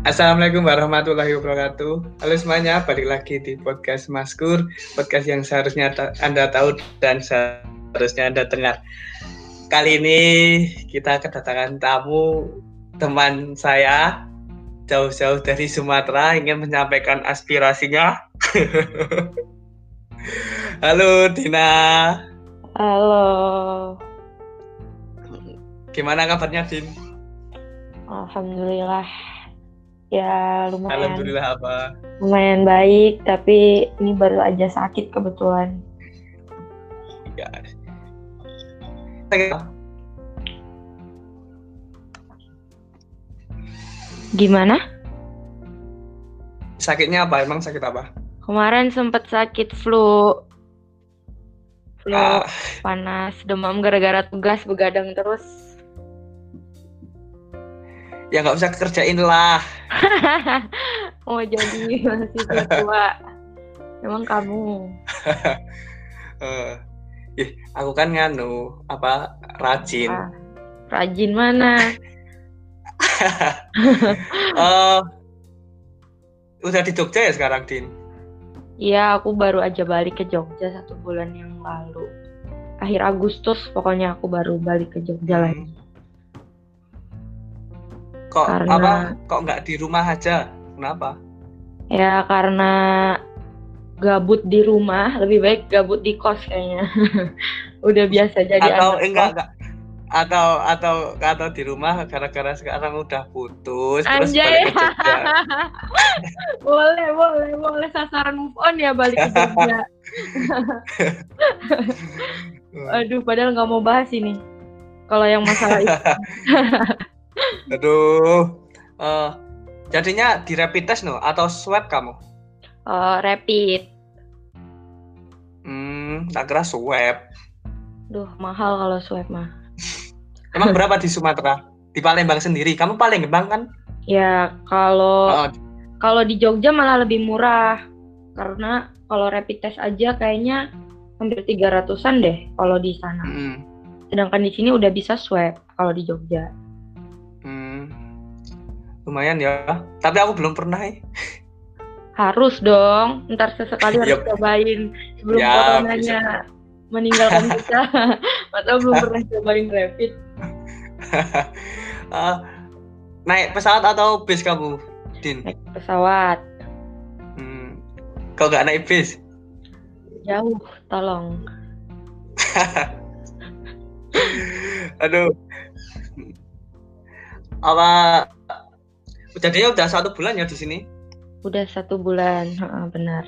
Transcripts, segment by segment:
Assalamualaikum warahmatullahi wabarakatuh. Halo semuanya, balik lagi di podcast Maskur, podcast yang seharusnya Anda tahu dan seharusnya Anda dengar. Kali ini kita kedatangan tamu teman saya jauh-jauh dari Sumatera ingin menyampaikan aspirasinya. Halo Dina. Halo. Gimana kabarnya Din? Alhamdulillah ya lumayan. Alhamdulillah apa? Lumayan baik tapi ini baru aja sakit kebetulan. Ya. Gimana? Sakitnya apa? Emang sakit apa? Kemarin sempat sakit flu. Flu ah. panas demam gara-gara tugas begadang terus ya nggak usah kerjain lah. Mau jadi mahasiswa tua. Emang kamu. Uh, ih, aku kan nganu apa rajin. Ah, rajin mana? Uh, udah di Jogja ya sekarang din? Iya, aku baru aja balik ke Jogja satu bulan yang lalu. Akhir Agustus pokoknya aku baru balik ke Jogja hmm. lagi kok karena, apa? Kok nggak di rumah aja? Kenapa? Ya karena gabut di rumah lebih baik gabut di kos kayaknya. Udah biasa jadi atau enggak enggak. Atau atau atau di rumah gara-gara sekarang udah putus Anjay. terus balik ke Jogja. Boleh boleh boleh. Sasaran move on ya balik ke Jogja. Aduh padahal nggak mau bahas ini. Kalau yang masalah itu Aduh. Uh, jadinya di rapid test no atau swab kamu? Uh, rapid. Hmm, tak kira swab. Duh, mahal kalau swab mah. Emang berapa di Sumatera? Di Palembang sendiri. Kamu Palembang kan? Ya, kalau oh. kalau di Jogja malah lebih murah. Karena kalau rapid test aja kayaknya hampir 300-an deh kalau di sana. Mm. Sedangkan di sini udah bisa swab kalau di Jogja lumayan ya. Tapi aku belum pernah ya harus dong. Ntar sesekali harus cobain. Sebelum ya, coronanya bisa. meninggalkan kita. Atau belum pernah cobain rapid uh, naik pesawat atau bis kamu din? Naik pesawat. Hmm. kau nggak naik bis? Jauh tolong. Aduh. Apa Jadinya udah satu bulan ya di sini? Udah satu bulan, benar.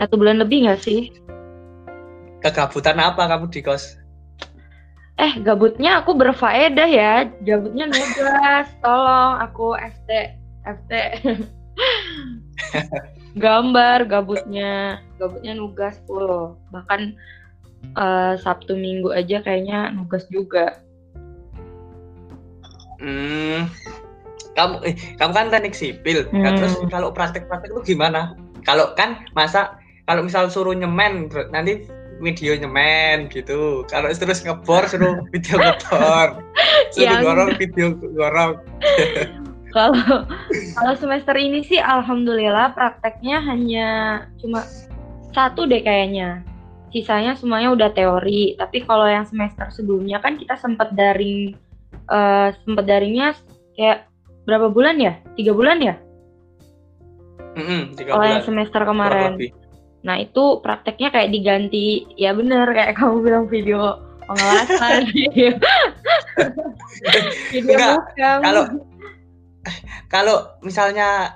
Satu bulan lebih nggak sih? Kegabutan apa kamu di kos? Eh, gabutnya aku berfaedah ya. Gabutnya nugas. Tolong aku FT, FT. Gambar gabutnya, gabutnya nugas full. Bahkan uh, Sabtu Minggu aja kayaknya nugas juga. Hmm, kamu eh, kamu kan teknik sipil. Hmm. nah, terus kalau praktek-praktek itu gimana? Kalau kan masa kalau misal suruh nyemen nanti video nyemen gitu. Kalau terus ngebor suruh video ngebor. Suruh yang... gorong video gorong kalau kalau semester ini sih alhamdulillah prakteknya hanya cuma satu deh kayaknya. Sisanya semuanya udah teori. Tapi kalau yang semester sebelumnya kan kita sempat daring uh, sempat daringnya kayak berapa bulan ya? Tiga bulan ya? Mm-hmm, Kalau yang semester kemarin. Nah itu prakteknya kayak diganti, ya bener kayak kamu bilang video pengawasan. video Enggak, kalau kalau misalnya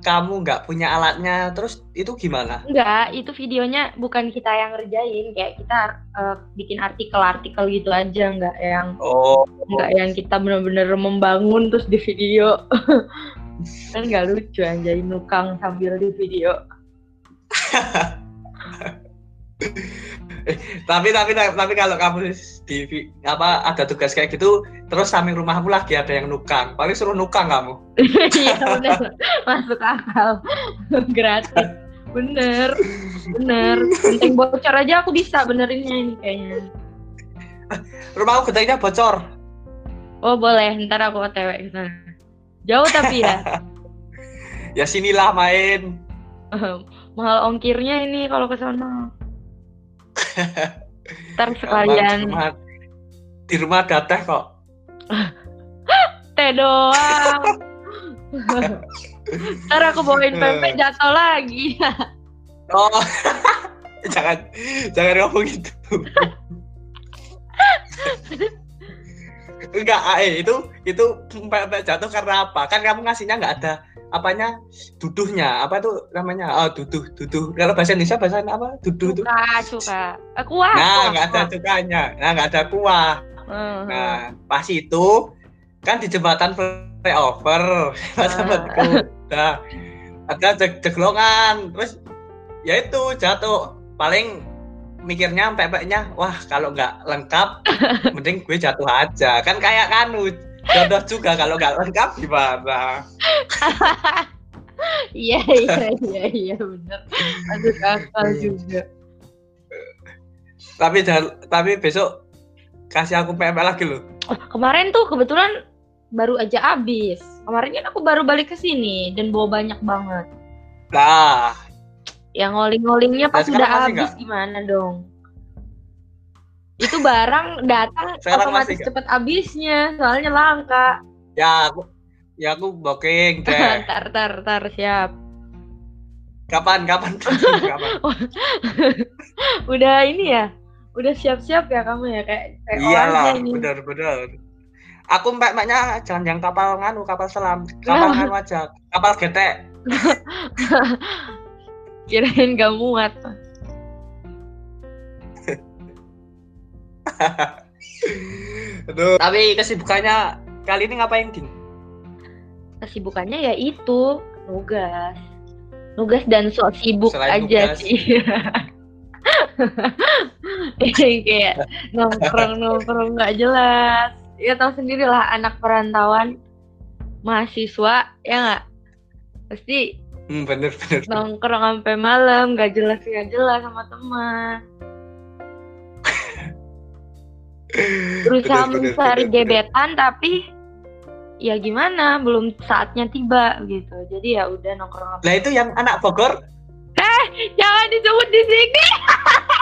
kamu nggak punya alatnya terus itu gimana? Enggak, itu videonya bukan kita yang ngerjain, kayak kita uh, bikin artikel-artikel gitu aja, nggak yang oh. nggak yang kita bener-bener membangun terus di video. kan nggak lucu anjay nukang sambil di video. tapi tapi tapi kalau kamu di apa ada tugas kayak gitu terus samping rumahmu lagi ada yang nukang. Paling suruh nukang kamu. Iya bener. Masuk akal. Gratis. Bener. Bener. Penting bocor aja aku bisa benerinnya ini kayaknya. Rumahku gentengnya bocor. Oh boleh. Ntar aku otw ke sana. Jauh tapi ya. Ya sinilah main. Mahal ongkirnya ini kalau ke sana. Ntar sekalian Di rumah, di rumah ada teh kok. teh doang. Ntar aku bawain pempek jatuh lagi. Oh, jangan jangan ngomong gitu. Enggak, eh itu itu pempek jatuh karena apa? Kan kamu ngasihnya nggak ada apanya? Duduhnya apa tuh namanya? Oh duduh duduh. Kalau bahasa Indonesia bahasa apa? Duduh itu. Suka, suka. Eh, kuah. nah nggak ada cukanya. Nah nggak ada kuah. Hmm, nah pas itu kan di jembatan flyover Ah. temanku nah ada jeg jeglongan terus ya itu jatuh. Paling mikirnya pepeknya wah kalau nggak lengkap mending gue jatuh aja kan kayak kanu jodoh juga kalau nggak lengkap gimana Iya iya iya iya benar. Masuk akal Hmm. juga. tapi tapi besok kasih aku pempek lagi loh Oh, kemarin tuh kebetulan baru aja habis. Kemarin kan aku baru balik ke sini dan bawa banyak banget. nah Yang ngoling-ngolingnya pas Nah, udah habis gimana dong? Itu barang datang Sekarang otomatis cepet habisnya, soalnya langka. ya aku ya aku booking deh tar tar tar siap. kapan kapan? Kapan? Udah ini ya, udah siap-siap ya kamu ya? Kayak kayak iyalah ini. bener aku mbak mbaknya jangan yang kapal nganu kapal selam. Kapal nganu aja. Kapal getek Kirain gak muat. Aduh. tapi kesibukannya kali ini ngapain din Kesibukannya ya itu nugas, nugas dan sok sibuk Selain aja nugas. sih. kayak nongkrong nongkrong nggak jelas. Ya tahu sendiri lah anak perantauan mahasiswa ya nggak pasti hmm, bener bener. Nongkrong sampai malam nggak jelas nggak jelas sama teman. Berusaha mencari gebetan tapi ya gimana belum saatnya tiba gitu. Jadi ya udah nongkrong lah itu yang anak Bogor? Jangan disebut di sini.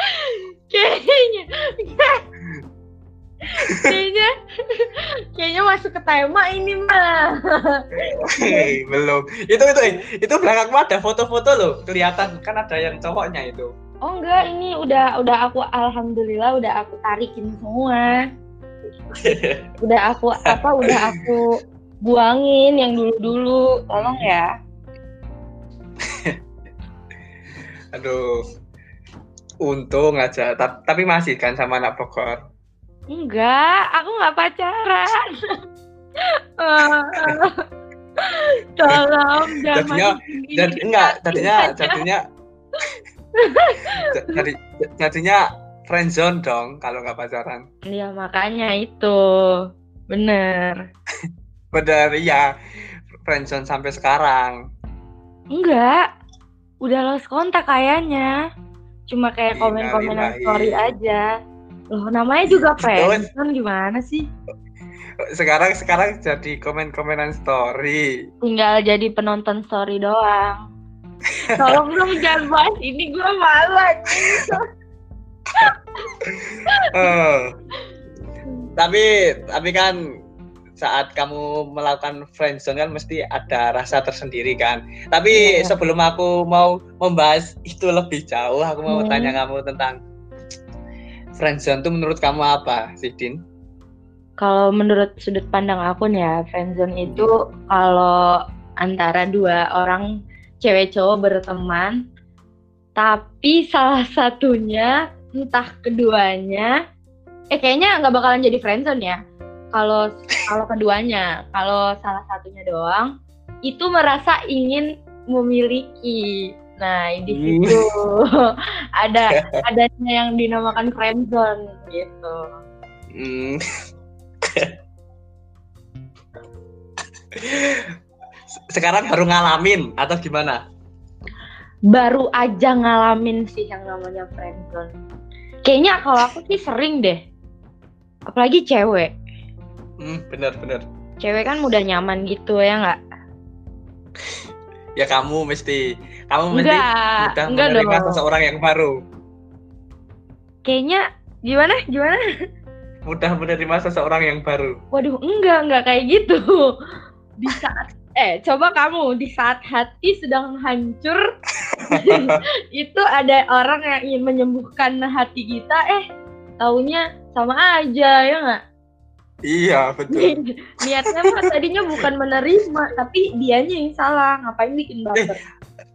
Kayaknya kayaknya kayaknya masuk ke tema ini mah belum. Itu itu itu belakangmu ada foto-foto loh kelihatan. Kan ada yang cowoknya itu. Oh enggak ini udah udah aku alhamdulillah udah aku tarikin semua. Udah aku apa udah aku buangin yang dulu-dulu. Tolong ya. Aduh. Untung aja. Ta- tapi masih kan sama anak Bogor enggak aku nggak pacaran. Tolong jangan jadi ini enggak tadinya j- jadi jadinya friendzone dong kalau nggak pacaran. Ya makanya itu. Bener. Bener iya. Friendzone sampai sekarang. Enggak. Udah lost kontak kayaknya. Cuma kayak Innalillahi. komen-komenan story aja loh namanya juga friendzone gimana sih sekarang sekarang jadi komen-komenan story tinggal jadi penonton story doang tolong dong jangan bahas ini gue malas Eh, tapi tapi kan saat kamu melakukan friendzone kan mesti ada rasa tersendiri kan. Tapi Iya. sebelum aku mau membahas itu lebih jauh, aku mau Hmm. tanya kamu tentang friendzone itu menurut kamu apa, Sidin? kalau menurut sudut pandang aku nih ya friendzone itu kalau antara dua orang cewek cowok berteman tapi salah satunya entah keduanya eh kayaknya nggak bakalan jadi friendzone ya kalau kalau keduanya kalau salah satunya doang itu merasa ingin memiliki nah di situ ada adanya yang dinamakan friendzone gitu Hmm. Sekarang baru ngalamin atau gimana? baru aja ngalamin sih yang namanya friendzone. Kayaknya kalau aku sih sering deh. Apalagi cewek. Hmm, bener bener. cewek kan mudah nyaman gitu ya nggak? Ya kamu mesti kamu mesti Enggak, mudah enggak menerima dong. seseorang yang baru. Kayaknya gimana? Gimana? Mudah menerima seseorang yang baru. Waduh, enggak, enggak kayak gitu. Di saat eh coba kamu di saat hati sedang hancur itu ada orang yang ingin menyembuhkan hati kita eh taunya sama aja ya nggak Iya, betul. niatnya mah tadinya bukan menerima tapi dianya yang salah. Ngapain bikin baper?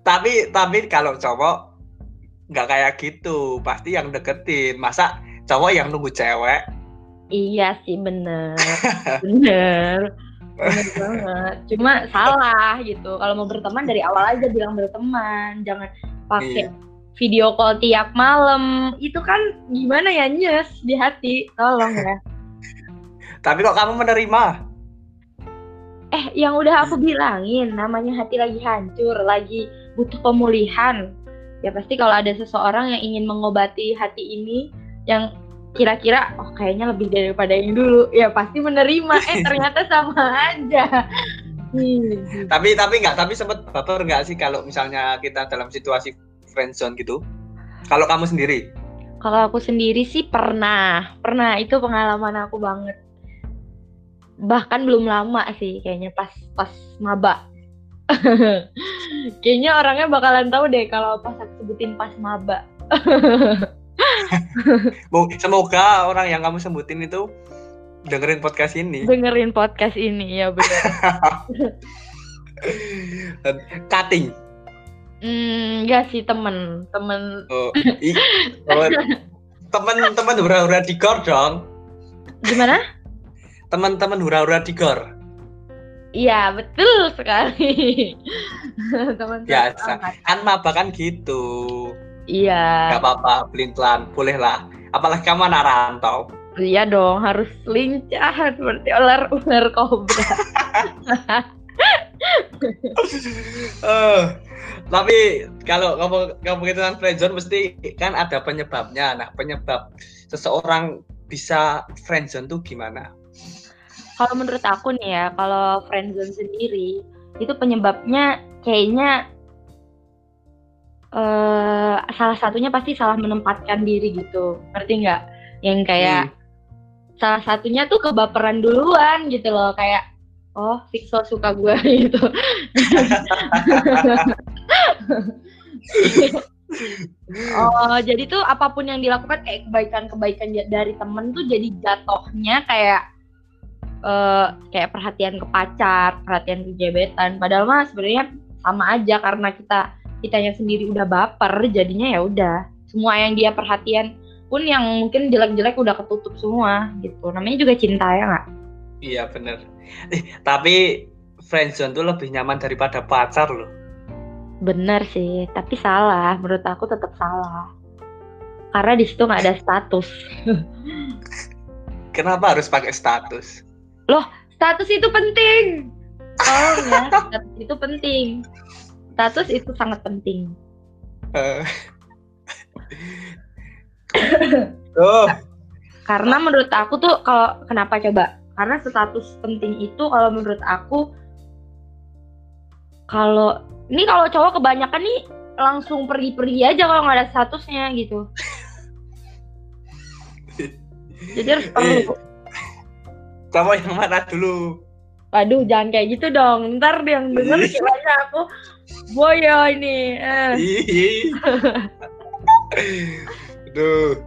Tapi tapi kalau cowok nggak kayak gitu, pasti yang deketin. Masa cowok yang nunggu cewek? iya sih bener. Bener. Bener banget. Cuma salah gitu. Kalau mau berteman dari awal aja bilang berteman. Jangan pakai Iya. video call tiap malam. Itu kan gimana ya nyes di hati. Tolong ya Tapi kok kamu menerima? eh yang udah aku bilangin namanya hati lagi hancur lagi butuh pemulihan ya pasti kalau ada seseorang yang ingin mengobati hati ini yang kira-kira oh kayaknya lebih daripada yang dulu ya pasti menerima eh ternyata sama aja Hmm. Tapi tapi nggak, tapi sempet baper nggak sih kalau misalnya kita dalam situasi friendzone gitu? Kalau kamu sendiri? Kalau aku sendiri sih pernah, pernah itu pengalaman aku banget. Bahkan belum lama sih, kayaknya pas pas maba. kayaknya orangnya bakalan tahu deh kalau pas aku sebutin pas maba. Mo- Semoga orang yang kamu sebutin itu dengerin podcast ini. Dengerin podcast ini ya benar. Cutting. Hmm, enggak sih temen, temen Oh, ih, teman-teman hura-hura di gor dong. gimana? Teman-teman hura-hura di gor. Iya betul sekali. teman Biasa. Kan maba kan gitu. Iya. Gak apa-apa, pelin-pelan, boleh lah. Apalagi kamu anak rantau. Iya dong, harus lincah seperti ular-ular kobra. Eh, tapi kalau kamu kamu dengan friendzone mesti kan ada penyebabnya. Nah, penyebab seseorang bisa friendzone tuh gimana? Kalau menurut aku nih ya, kalau friendzone sendiri itu penyebabnya kayaknya eh salah satunya pasti salah menempatkan diri gitu, ngerti nggak? Yang kayak salah satunya tuh kebaperan duluan gitu loh, kayak oh Fixo suka gue gitu. oh jadi tuh apa pun yang dilakukan kayak kebaikan-kebaikan dari temen tuh jadi jatuhnya kayak eh kayak perhatian ke pacar, perhatian ke gebetan. Padahal mah sebenarnya sama aja karena kita kitanya sendiri udah baper, jadinya ya udah semua yang dia perhatian pun yang mungkin jelek-jelek udah ketutup semua gitu. Namanya juga cinta ya nggak? Iya bener. Tapi friendzone tuh lebih nyaman daripada pacar loh. Bener sih, tapi salah. Menurut aku tetap salah. Karena di situ nggak ada status. Kenapa harus pakai status? Status itu penting. Oh ya, status itu penting. Status itu sangat penting. Eh. oh, Karena menurut aku tuh kalau kenapa coba? Karena status penting itu kalau menurut aku kalau ini kalau cowok kebanyakan nih langsung pergi-pergi aja kalau nggak ada statusnya gitu. Jadi harus perlu. Kamu yang mana dulu? Waduh, jangan kayak gitu dong. Ntar yang denger kiranya aku boyo ini. Eh. Ih. Aduh.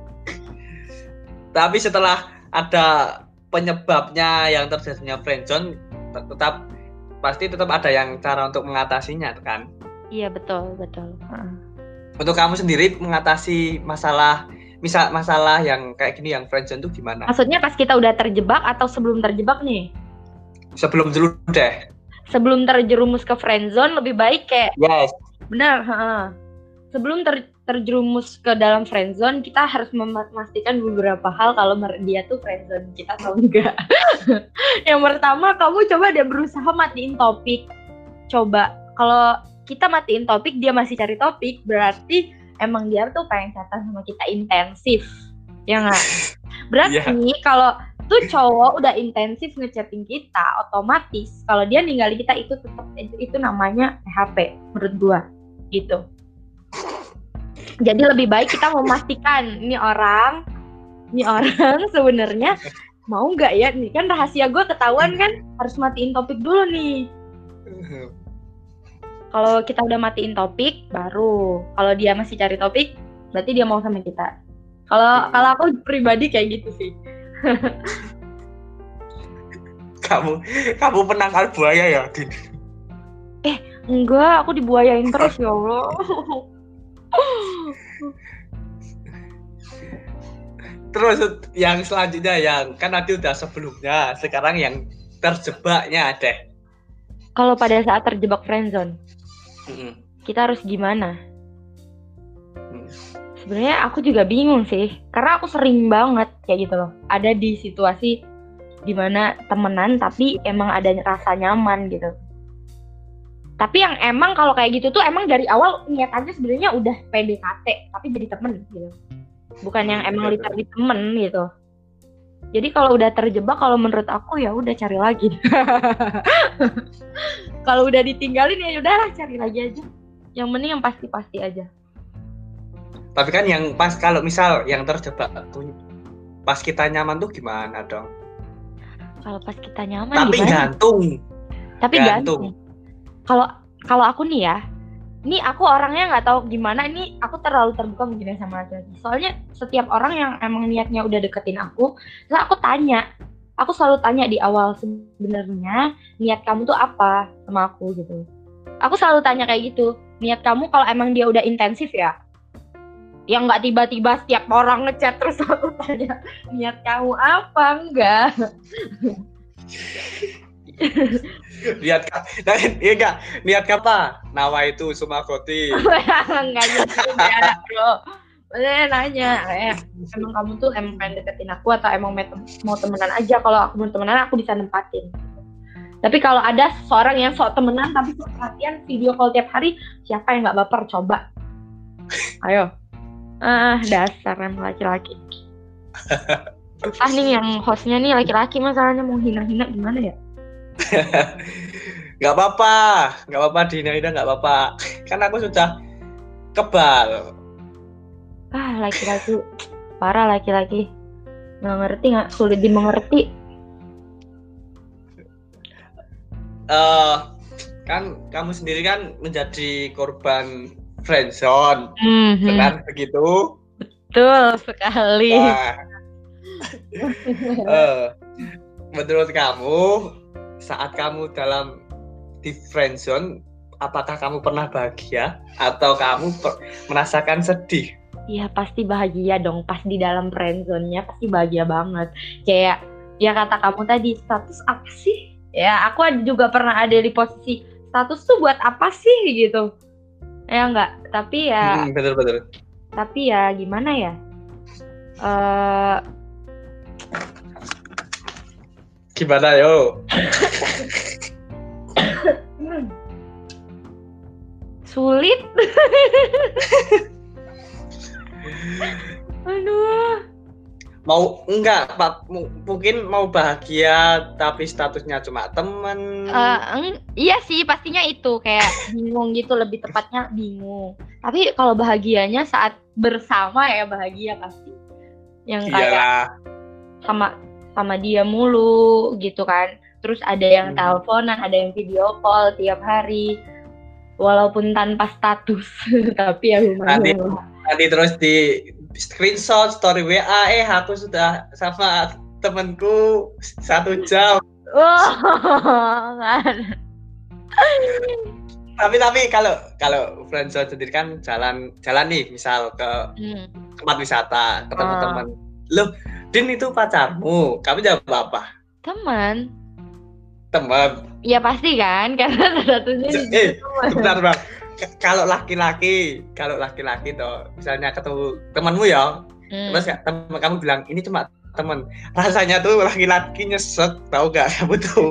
Tapi setelah ada penyebabnya yang terjadinya friendzone, tet- tetap pasti tetap ada yang cara untuk mengatasinya kan. Iya betul betul. Untuk kamu sendiri mengatasi masalah misal masalah yang kayak gini yang friendzone tuh gimana? Maksudnya pas kita udah terjebak atau sebelum terjebak nih? Sebelum dulu deh. Sebelum terjerumus ke friendzone lebih baik kayak Yes. benar. heeh. Sebelum ter- terjerumus ke dalam friendzone kita harus memastikan beberapa hal kalau dia tuh friendzone kita atau enggak. Yang pertama kamu coba dia berusaha matiin topik. Coba kalau kita matiin topik dia masih cari topik berarti emang dia tuh pengen chatan sama kita intensif. Ya nggak? Berarti kalau tuh cowok udah intensif ngechatting kita otomatis kalau dia ninggalin kita itu tetap itu, itu namanya PHP menurut gua gitu jadi lebih baik kita memastikan ini orang ini orang sebenarnya mau nggak ya nih kan rahasia gue ketahuan kan harus matiin topik dulu nih kalau kita udah matiin topik baru. Kalau dia masih cari topik berarti dia mau sama kita. Kalau Hmm. kalau aku pribadi kayak gitu sih. Kamu kamu penangkal buaya ya Din? Enggak aku dibuayain terus ya Allah. Terus yang selanjutnya yang kan tadi udah sebelumnya sekarang yang terjebaknya deh kalau pada saat terjebak friendzone Mm-mm. kita harus gimana? Hmm. sebenarnya aku juga bingung sih karena aku sering banget kayak gitu loh. Ada di situasi di mana temenan tapi emang ada rasa nyaman gitu. Tapi yang emang kalau kayak gitu tuh emang dari awal niatannya sebenarnya udah PDKT tapi jadi temen gitu. Bukan yang emang literally temen gitu jadi kalau udah terjebak kalau menurut aku ya udah cari lagi. Kalau udah ditinggalin ya udahlah cari lagi aja. Yang penting yang pasti-pasti aja. Tapi kan yang pas kalau misal yang terjebak tuh pas kita nyaman tuh gimana dong? Kalau pas kita nyaman tapi gimana? gantung. Tapi gantung. gantung. Kalau kalau aku nih ya ini aku orangnya nggak tahu gimana ini aku terlalu terbuka ya sama laki-laki soalnya setiap orang yang emang niatnya udah deketin aku terus aku tanya. Aku selalu tanya di awal sebenarnya niat kamu tuh apa sama aku gitu. Aku selalu tanya kayak gitu niat kamu kalau emang dia udah intensif ya? Yang nggak tiba-tiba setiap orang ngechat terus aku tanya niat kamu apa? Enggak lihat ka- nah, iya enggak niat apa nawa itu sumakoti Enggak gitu ya, bro. Boleh nanya, kayak emang kamu tuh emang pengen deketin aku atau emang mau temenan aja? Kalau aku mau temenan, aku bisa nempatin. Tapi kalau ada seorang yang sok temenan tapi sok perhatian video call tiap hari, siapa yang nggak baper? Coba. Ayo. Ah, dasar emang laki-laki. Ah nih yang hostnya nih laki-laki masalahnya mau hina-hina gimana ya? nggak apa-apa nggak apa-apa Dina Ida nggak apa-apa kan aku sudah kebal Ah laki-laki parah laki-laki nggak ngerti nggak sulit dimengerti. eh kan kamu sendiri kan menjadi korban friendzone Mhm. benar begitu Betul sekali. Wah. Eh, menurut kamu saat kamu dalam di friendzone apakah kamu pernah bahagia atau kamu per- merasakan sedih Iya pasti bahagia dong pas di dalam friendzone-nya pasti bahagia banget. Kayak ya kata kamu tadi status apa sih? Ya aku juga pernah ada di posisi status tuh buat apa sih gitu. Ya enggak, tapi ya Hmm, betul betul tapi ya gimana ya? Eh gimana yo sulit. Aduh. mau enggak Pak, mu- mungkin mau bahagia tapi statusnya cuma temen eng- iya sih pastinya itu kayak bingung gitu lebih tepatnya bingung. Tapi kalau bahagianya saat bersama ya bahagia pasti. Yang kayak iyalah sama sama dia mulu gitu kan. Terus ada yang Hmm. teleponan, ada yang video call tiap hari. Walaupun tanpa status, tapi ya lumayan. Nanti- lah. nanti terus di screenshot story WA eh aku sudah sama temenku satu jam ada. tapi tapi kalau kalau friendzone sendiri kan jalan jalan nih misal ke Hmm. tempat wisata ketemu Ah. teman loh Din itu pacarmu. Kamu jawab apa? Teman, teman. Ya pasti kan karena statusnya di eh sebentar bang kalau laki-laki kalau laki-laki toh misalnya ketemu temanmu ya Hmm. terus teman kamu bilang ini cuma teman. Rasanya tuh laki-laki nyesek tahu gak kamu tuh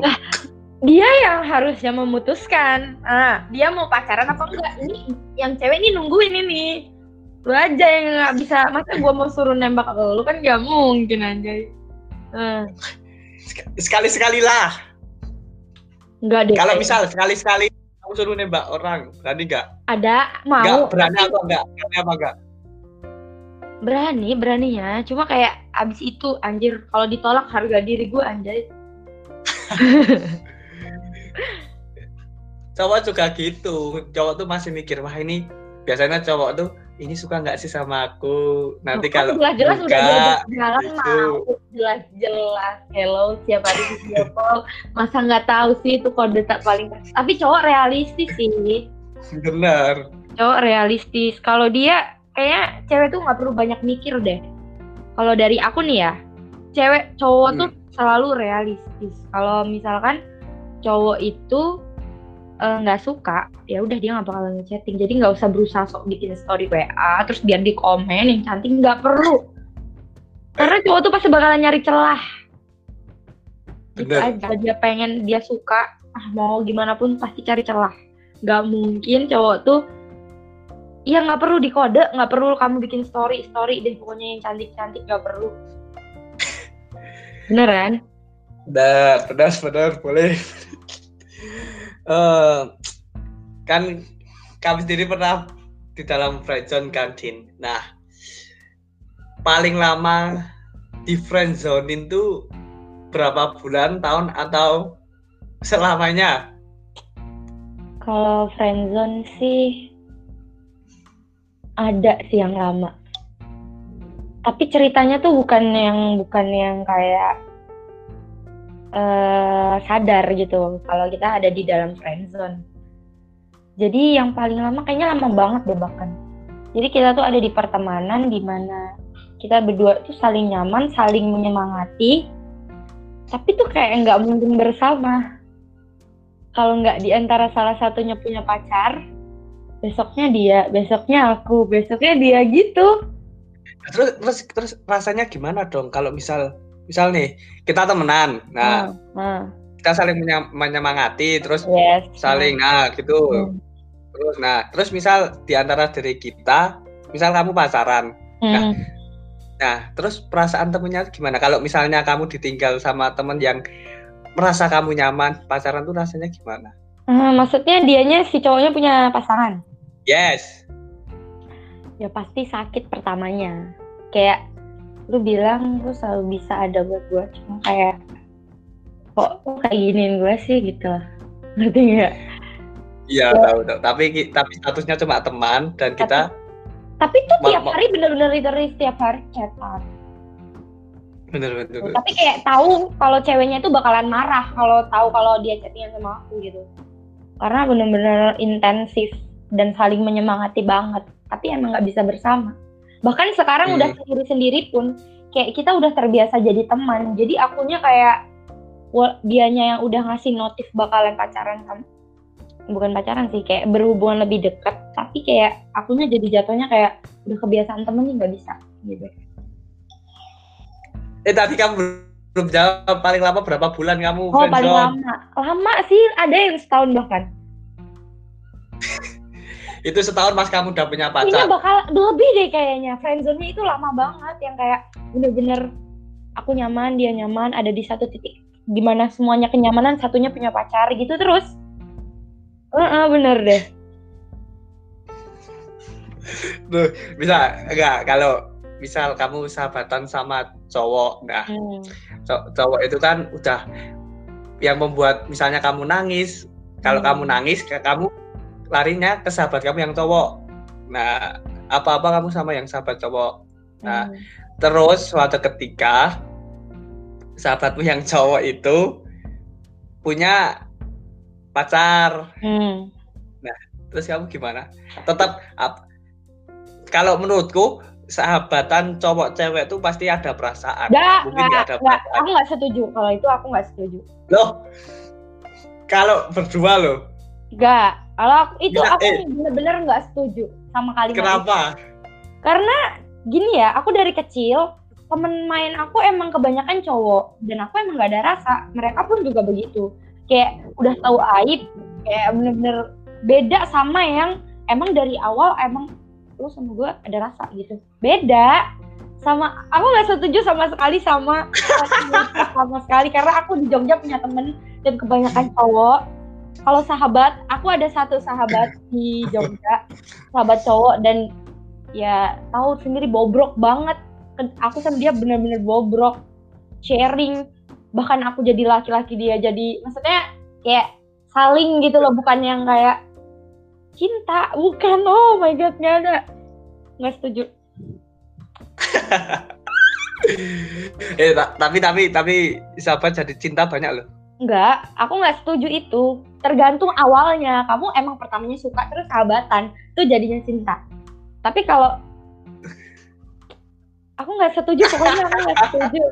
dia yang harusnya memutuskan. Ah dia mau pacaran apa enggak? Ini yang cewek ini nungguin ini lu aja yang nggak bisa masa gua mau suruh nembak lu kan gak mungkin anjay Hmm. Sekali-sekali lah. Enggak deh. Kalau misal sekali-sekali kamu suruh nembak orang, berani nggak? ada Nggak, mau berani apa enggak? Berani apa enggak? berani beraninya cuma kayak abis itu anjir kalau ditolak harga diri gue anjay Cowok juga gitu. Cowok tuh masih mikir, wah ini biasanya cowok tuh ini suka nggak sih sama aku? Nanti kalau jelas-jelas udah enggak, jalan gitu. jelas-jelas hello siapa hari video call masa nggak tahu sih itu kode tak paling tapi cowok realistis sih bener. cowok realistis kalau dia kayaknya cewek tuh nggak perlu banyak mikir deh kalau dari aku nih ya cewek cowok Hmm. tuh selalu realistis kalau misalkan cowok itu eh, nggak suka ya udah dia nggak bakalan ngechatting jadi nggak usah berusaha sok bikin story WA terus biar di komen yang cantik nggak perlu karena cowok tuh pasti bakalan nyari celah gitu aja dia pengen dia suka ah mau gimana pun pasti cari celah nggak mungkin cowok tuh Iya nggak perlu dikode, nggak perlu kamu bikin story story deh pokoknya yang cantik cantik nggak perlu. Beneran? Benar, benar, benar, boleh. Eh, kan kami sendiri pernah di dalam friendzone kan, Din. Nah, paling lama di friendzonein tuh berapa bulan, tahun, atau selamanya? Kalau friendzone sih ada sih yang lama. Tapi ceritanya tuh bukan yang bukan yang kayak eh sadar gitu kalau kita ada di dalam friendzone. Jadi yang paling lama kayaknya lama banget deh bahkan. Jadi kita tuh ada di pertemanan di mana kita berdua tuh saling nyaman, saling menyemangati. Tapi tuh kayak nggak mungkin bersama. Kalau nggak di antara salah satunya punya pacar, besoknya dia, besoknya aku, besoknya dia gitu. Terus, terus, terus rasanya gimana dong kalau misal, misal nih kita temenan, nah nah, kita saling menyam- menyemangati, terus yes. saling, nah gitu. Hmm. Terus, nah, terus misal di antara diri kita, misal kamu pacaran, Hmm. Nah, terus perasaan temennya gimana? Kalau misalnya kamu ditinggal sama temen yang merasa kamu nyaman, pacaran tuh rasanya gimana? Ah, maksudnya dianya si cowoknya punya pasangan. Yes. Ya pasti sakit pertamanya. Kayak lu bilang lu selalu bisa ada buat gue, cuma kayak kok lu kayak giniin gue sih gitu. Ngerti nggak? Iya, Ya. tahu, tahu. Tapi tapi statusnya cuma teman dan kita Tapi tuh tiap hari bener-bener literally setiap hari chatan. bener-bener Tapi kayak tahu kalau ceweknya itu bakalan marah kalau tahu kalau dia chattingan sama aku gitu. Karena bener-bener intensif dan saling menyemangati banget. Tapi emang nggak bisa bersama. Bahkan sekarang Hmm. udah sendiri-sendiri pun kayak kita udah terbiasa jadi teman. Jadi akunya kayak dianya yang udah ngasih notif bakalan pacaran sama bukan pacaran sih kayak berhubungan lebih dekat tapi kayak akunya jadi jatuhnya kayak udah kebiasaan temen nih nggak bisa gitu Eh tadi kamu belum jawab paling lama berapa bulan kamu Oh paling lama, lama sih ada yang setahun bahkan. Itu setahun mas kamu udah punya pacar. bakal lebih deh kayaknya. Friendzone-nya itu lama banget yang kayak bener-bener aku nyaman, dia nyaman, ada di satu titik di mana semuanya kenyamanan, satunya punya pacar gitu terus. Heeh, bener deh. Tuh, bisa enggak kalau misal kamu sahabatan sama cowok, nah Hmm. cow- cowok itu kan udah yang membuat misalnya kamu nangis kalau Hmm. kamu nangis ke- kamu larinya ke sahabat kamu yang cowok nah apa-apa kamu sama yang sahabat cowok Nah, Hmm. terus suatu ketika sahabatmu yang cowok itu punya pacar Hmm. terus kamu gimana tetap ap- kalau menurutku sahabatan cowok cewek itu pasti ada perasaan Nggak, mungkin nggak ada nggak. perasaan Aku nggak setuju. Kalau itu aku nggak setuju. loh kalau berdua loh Nggak. Kalau aku, itu Nggak, aku eh. bener-bener nggak setuju sama kalimat itu. kenapa Karena gini ya, aku dari kecil temen main aku emang kebanyakan cowok dan aku emang gak ada rasa. Mereka pun juga begitu. Kayak udah tahu aib, kayak bener-bener beda sama yang emang dari awal emang lu sama gue ada rasa gitu. Beda. sama aku nggak setuju sama sekali sama sama sekali karena aku di Jogja punya temen dan kebanyakan cowok kalau sahabat aku ada satu sahabat di Jogja sahabat cowok dan ya tahu sendiri bobrok banget. Aku sama dia bener-bener bobrok sharing. Bahkan aku jadi laki-laki dia jadi maksudnya kayak saling gitu loh bukan yang kayak cinta. Bukan oh my god nggak ada. Nggak setuju. Eh tapi tapi tapi siapa jadi cinta banyak loh Enggak, aku nggak setuju itu. Tergantung awalnya. Kamu emang pertamanya suka terus sahabatan, itu jadinya cinta. Tapi kalau aku nggak setuju, pokoknya aku nggak setuju.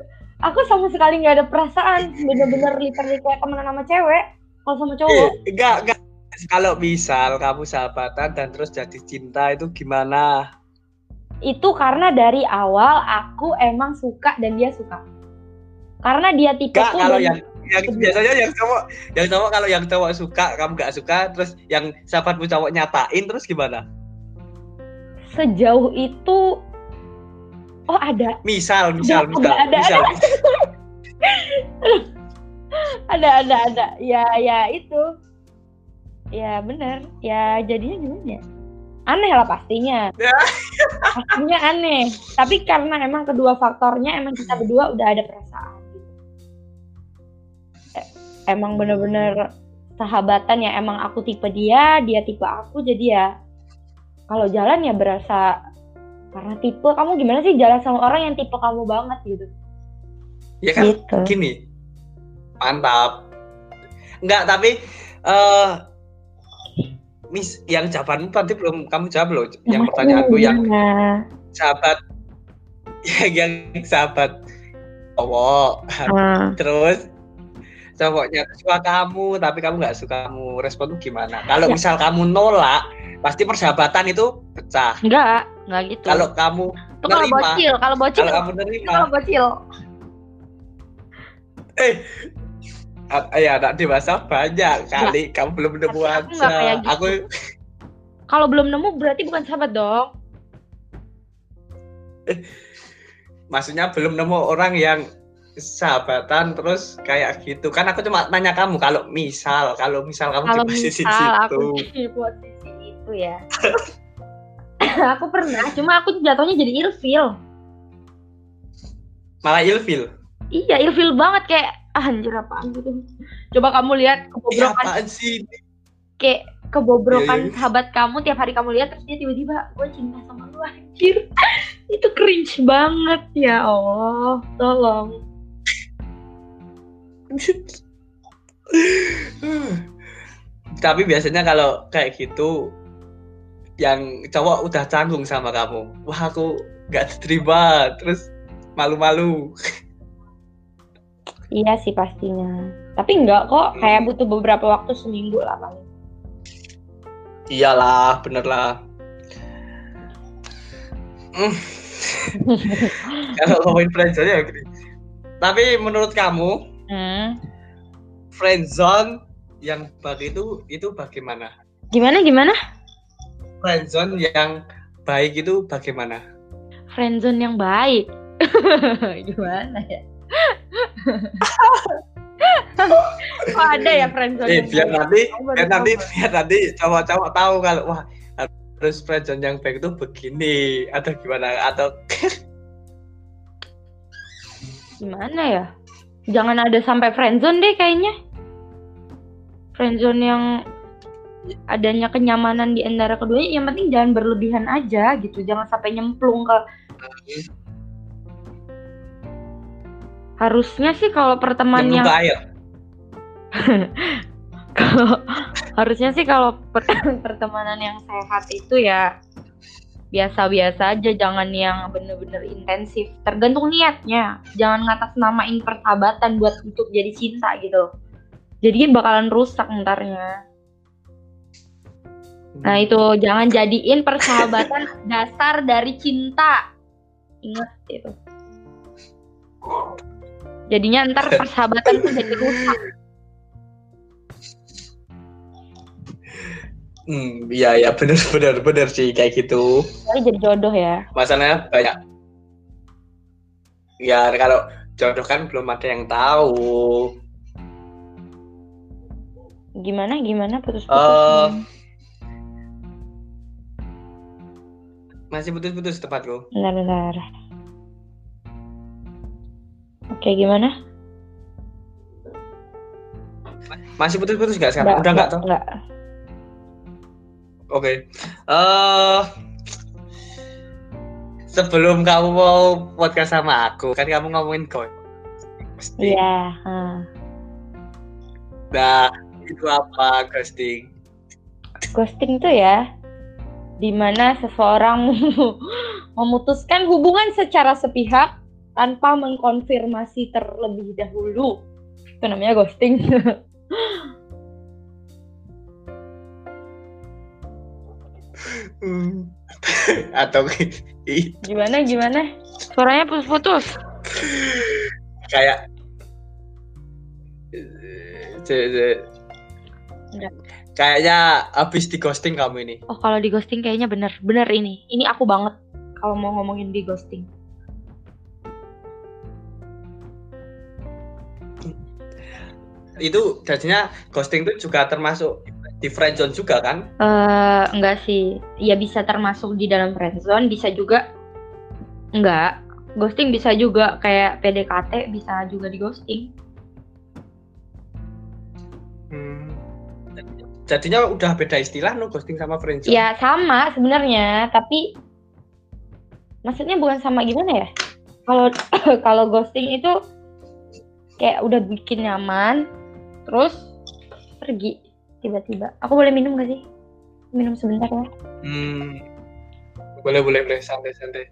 Aku sama sekali nggak ada perasaan, bener-bener literally kayak temenan sama cewek. Kalau sama cowok. Enggak, enggak. Kalau misal kamu sahabatan dan terus jadi cinta itu gimana? itu karena dari awal aku emang suka dan dia suka karena dia tipe Gak, kalau yang yang biasanya yang cowok yang cowok kalau yang cowok suka kamu gak suka terus yang sahabatmu cowok nyatain terus gimana? Sejauh itu oh ada. Misal misal ada, misal ada, misal, ada. ada ada ada. Ya ya itu. Ya benar. Ya jadinya gimana ya? Aneh lah pastinya. Ya. pastinya aneh. Tapi karena emang kedua faktornya emang kita berdua udah ada perasaan emang bener-bener sahabatan ya. Emang aku tipe dia dia tipe aku. Jadi ya kalau jalan ya berasa karena tipe. Kamu gimana sih jalan sama orang yang tipe kamu banget gitu? Ya kan? Gitu. Gini. Mantap. Enggak tapi eh mis yang jawabanmu nanti belum kamu jawab loh. Yang Maksudnya pertanyaanku yang sahabat yang, yang sahabat cowok. Ah. terus cowoknya suka kamu tapi kamu nggak suka kamu responmu gimana kalau Ya. misal kamu nolak pasti persahabatan itu pecah Enggak, enggak gitu. kalau kamu Itu kalau nerima. bocil, kalau bocil, kalau kamu nerima kalau bocil. eh ya anak dewasa banyak kali kamu belum nemu aku aja kayak gitu. aku Kalau belum nemu berarti bukan sahabat dong. maksudnya belum nemu orang yang sahabatan terus kayak gitu kan aku cuma tanya kamu kalau misal kalau misal kamu Kalau di posisi misal situ aku di posisi itu ya. aku pernah, cuma aku jatuhnya jadi ilfil. malah ilfil Iya, ilfil banget kayak ah, anjir apaan gitu. Coba kamu lihat Ih, kebobrokan apaan sih kayak kebobrokan Iya, iya. sahabat kamu tiap hari kamu lihat terus dia tiba-tiba gue cinta sama lu anjir. itu cringe banget ya Allah, tolong. Tapi biasanya kalau kayak gitu yang cowok udah canggung sama kamu. Wah, aku nggak diterima, terus malu-malu. Iya sih pastinya. Tapi enggak kok, kayak butuh beberapa waktu seminggu lah paling. Iyalah, bener lah. Hmm. kalau ngomongin friendzone ya gini. Tapi menurut kamu, Hmm. friendzone yang baik itu itu bagaimana? Gimana gimana? Friendzone yang baik itu bagaimana? Friendzone yang baik. gimana ya? oh ada ya friendzone Eh, biar nanti biar nanti biar nanti cowok-cowok tahu kalau wah harus friendzone yang baik itu begini atau gimana atau Gimana ya? Jangan ada sampai friendzone deh kayaknya. Friendzone yang adanya kenyamanan di antara keduanya yang penting jangan berlebihan aja gitu jangan sampai nyemplung ke harusnya sih kalau pertemuan nyemplung yang kalau harusnya sih kalau per- pertemanan yang sehat itu ya biasa-biasa aja jangan yang bener-bener intensif. Tergantung niatnya. Jangan ngatas namain persahabatan buat untuk jadi cinta gitu. Jadi bakalan rusak ntarnya. Nah itu. Jangan jadiin persahabatan dasar dari cinta. Ingat itu. Jadinya ntar persahabatan tuh jadi rusak Hmm, iya ya bener bener bener sih kayak gitu. Tapi jadi jodoh ya Masalahnya banyak Ya kalau jodoh kan belum ada yang tahu. Gimana gimana putus-putus? Eh, masih putus-putus tempatku. Bentar, bentar. Oke, gimana? Masih putus-putus nggak sekarang? Udah nggak tuh? Enggak. Oke. Eh sebelum kamu mau podcast sama aku, kan kamu ngomongin koi. Iya. Nah, itu apa ghosting? Ghosting tuh ya di mana seseorang memutuskan hubungan secara sepihak tanpa mengkonfirmasi terlebih dahulu. Itu namanya ghosting. Atau i- gimana gimana? Suaranya putus-putus. kayak kayaknya habis di ghosting kamu ini. Oh, kalau di ghosting kayaknya bener. Bener ini. Ini aku banget kalau mau ngomongin di ghosting. Itu jadinya ghosting itu juga termasuk di friendzone juga kan? eh enggak sih. Ya bisa termasuk di dalam friendzone, bisa juga enggak. Ghosting bisa juga kayak PDKT bisa juga di ghosting. Hmm. Jadinya udah beda istilah no ghosting sama friendzone. Ya sama sebenarnya, tapi maksudnya bukan sama gimana ya? Kalau kalau ghosting itu kayak udah bikin nyaman, terus pergi tiba-tiba. Aku boleh minum gak sih? Minum sebentar ya. Hmm. Boleh boleh boleh santai santai.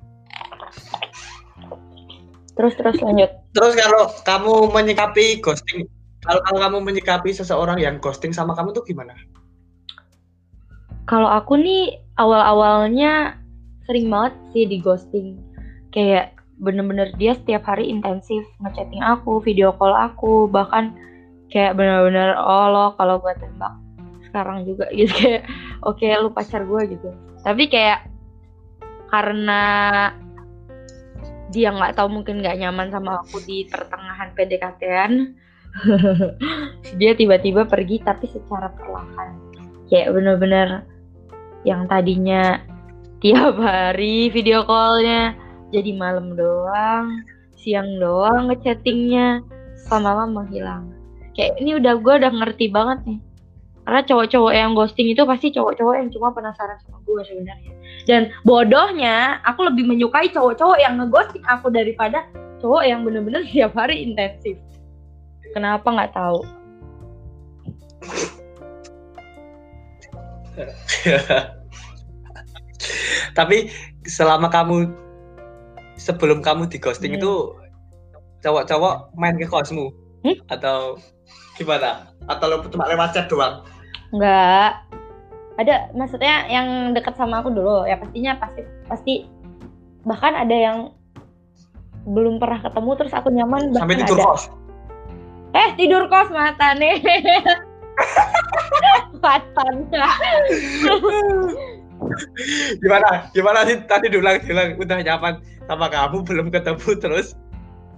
Terus terus lanjut. Terus kalau kamu menyikapi ghosting, kalau, kalau kamu menyikapi seseorang yang ghosting sama kamu tuh gimana? Kalau aku nih awal-awalnya sering banget sih di ghosting. Kayak bener-bener dia setiap hari intensif ngechatting aku, video call aku, bahkan kayak bener-bener oh lo kalau gue tembak sekarang juga gitu. Kayak oke lu pacar gue gitu. Tapi kayak karena dia nggak tahu mungkin nggak nyaman sama aku di pertengahan PDKT-an dia tiba-tiba pergi tapi secara perlahan. Kayak bener-bener yang tadinya tiap hari video callnya jadi malam doang siang doang ngechattingnya lama-lama menghilang kayak ini udah gue udah ngerti banget nih karena cowok-cowok yang ghosting itu pasti cowok-cowok yang cuma penasaran sama gue sebenarnya dan bodohnya aku lebih menyukai cowok-cowok yang ngeghosting aku daripada cowok yang bener-bener tiap hari intensif kenapa nggak tahu Tapi selama kamu sebelum kamu di ghosting Hmm. itu cowok-cowok main ke kosmu Hmm? atau gimana? Atau lo cuma lewat chat doang? Nggak. Ada maksudnya yang dekat sama aku dulu ya pastinya pasti pasti bahkan ada yang belum pernah ketemu terus aku nyaman Sampai tidur ada kos? eh tidur kos mata nih. Matanya gimana? Gimana sih? Tadi diulang diulang. Udah nyaman. Sama kamu belum ketemu terus?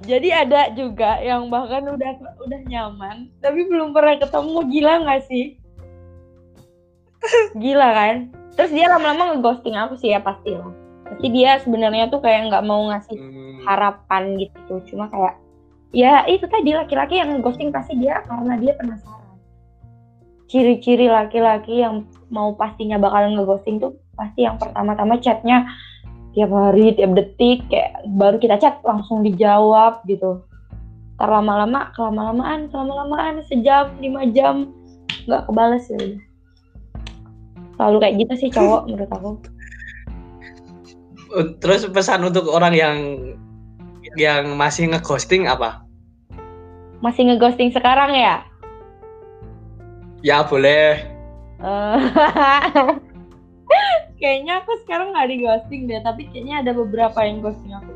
jadi ada juga yang bahkan udah udah nyaman tapi belum pernah ketemu. Gila nggak sih gila kan? Terus dia lama-lama ngeghosting aku sih ya pasti lah. Pasti dia sebenarnya tuh kayak nggak mau ngasih Hmm, harapan gitu. Cuma kayak ya itu tadi laki-laki yang ghosting pasti dia karena dia penasaran. Ciri-ciri laki-laki yang mau pastinya bakalan ngeghosting tuh pasti yang pertama-tama chatnya tiap hari tiap detik kayak baru kita chat langsung dijawab gitu. Ntar lama-lama kelama-lamaan kelama-lamaan sejam lima jam nggak kebales ya udah. Selalu kayak gitu sih cowok menurut aku Terus pesan untuk orang yang yang masih ngeghosting apa? masih ngeghosting sekarang ya Ya boleh. Eh, kayaknya aku sekarang nggak di ghosting deh, tapi kayaknya ada beberapa yang ghosting aku.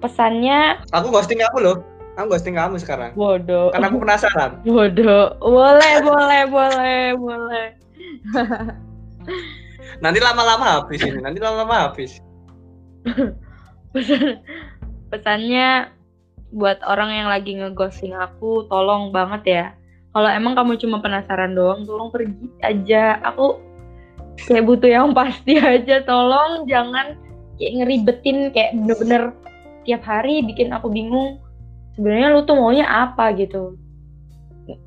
Pesannya Aku ghosting kamu loh. Aku ghosting kamu sekarang. bodoh, Karena aku penasaran. bodoh. Boleh, boleh, boleh, boleh. Nanti lama-lama habis ini. Nanti lama-lama habis. Pesan, pesannya buat orang yang lagi ngeghosting aku, tolong banget ya. Kalau emang kamu cuma penasaran doang, tolong pergi aja. Aku kayak butuh yang pasti aja, tolong jangan kayak ngeribetin kayak bener-bener tiap hari bikin aku bingung. Sebenarnya lu tuh maunya apa gitu.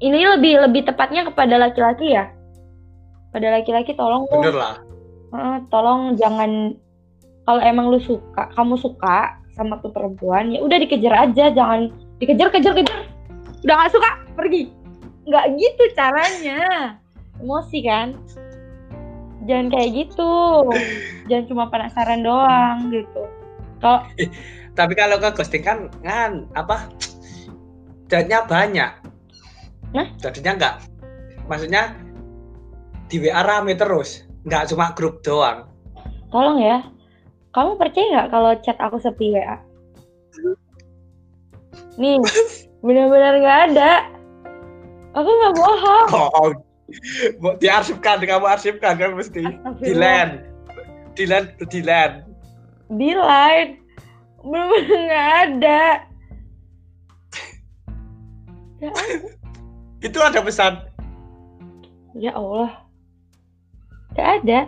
Ini lebih lebih tepatnya kepada laki-laki ya. Pada laki-laki tolong Bener lah. Tolong jangan kalau emang lu suka kamu suka sama tuh perempuan ya udah dikejar aja jangan dikejar kejar kejar udah nggak suka pergi nggak gitu caranya emosi kan jangan kayak gitu jangan cuma penasaran doang gitu kalau Tapi kalau ke ghosting kan kan apa? Jadinya banyak. Hah? Jadinya enggak. Maksudnya di WA rame terus, nggak cuma grup doang. tolong ya kamu percaya nggak kalau chat aku sepi WA nih benar-benar nggak ada aku nggak bohong Oh, mau diarsipkan, kamu arsipkan kan mesti. Astagfirullah. Dilan, dilan, dilan. di line bener-bener nggak ada ya, Itu ada pesan. ya Allah nggak ada.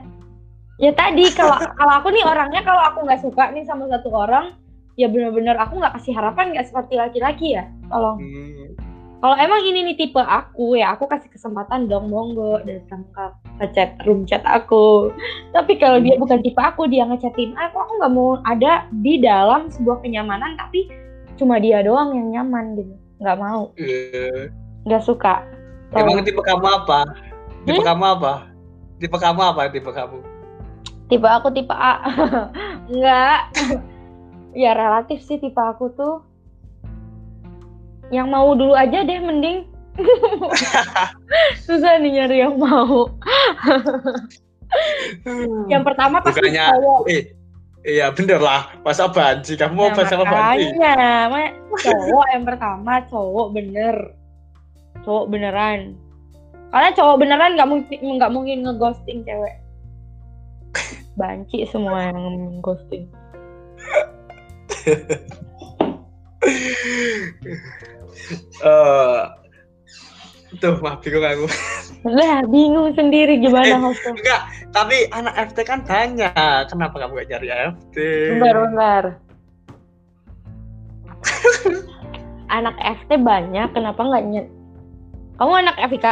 Ya tadi kalau kalau aku nih orangnya kalau aku nggak suka nih sama satu orang ya bener-bener aku nggak kasih harapan nggak seperti laki-laki ya. Tolong. Hmm, kalau emang ini nih tipe aku ya aku kasih kesempatan dong monggo. Datang ke chat room chat aku. Tapi kalau dia bukan tipe aku dia ngechatin aku aku nggak mau ada di dalam sebuah kenyamanan tapi cuma dia doang yang nyaman gitu. Nggak mau. Eh, nggak suka. Emang Tolong. tipe kamu apa? Tipe Hmm? kamu apa? Tipe kamu apa? Tipe kamu? tipe aku tipe A nggak ya relatif sih tipe aku tuh yang mau dulu aja deh mending susah nih nyari yang mau yang pertama pasti Bukannya, cowok eh, iya bener lah. Masa banci? Kamu mau Nah, banci? makanya ma- cowok yang pertama cowok bener cowok beneran karena cowok beneran nggak mungkin nggak mungkin ngeghosting cewek banci semua yang ghosting Eh, tuh mah bingung aku. lah bingung sendiri gimana Eh, hostnya Enggak, tapi anak FT kan banyak. Kenapa kamu gak nyari FT? bentar bentar anak FT banyak kenapa nggak nyet kamu anak FIK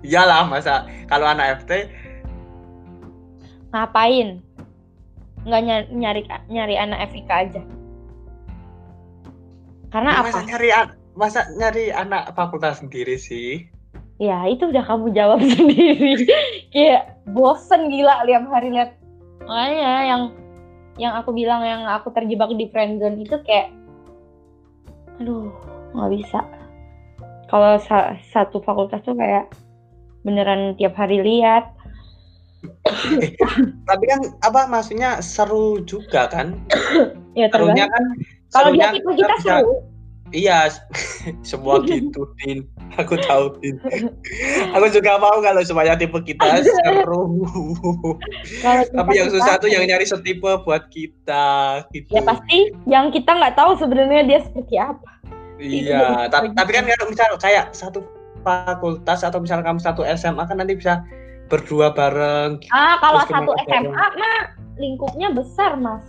Iyalah, masa kalau anak FT ngapain nggak nyari nyari nyari anak FIK aja karena apa masa nyari masa nyari anak fakultas sendiri sih? Ya itu udah kamu jawab sendiri. Kayak bosen gila lihat hari lihat. Makanya yang yang aku bilang yang aku terjebak di friendzone itu kayak, aduh nggak bisa. Kalau sa- satu fakultas tuh kayak beneran tiap hari lihat. Tapi kan apa maksudnya seru juga kan? Ya Serunya kan Kalau dia tipe kita bisa- seru. Iya, semua gitu, Din. Aku tahu, Din. Aku juga mau kalau semuanya tipe kita seru. Tapi yang kita susah tuh yang nyari setipe buat kita, gitu. Ya pasti yang kita nggak tahu sebenarnya dia seperti apa. Iya, Itu tapi, kan kalau misal kayak satu fakultas atau misal kamu satu SMA kan nanti bisa berdua bareng. Ah, kalau satu SMA mah lingkupnya besar, Mas.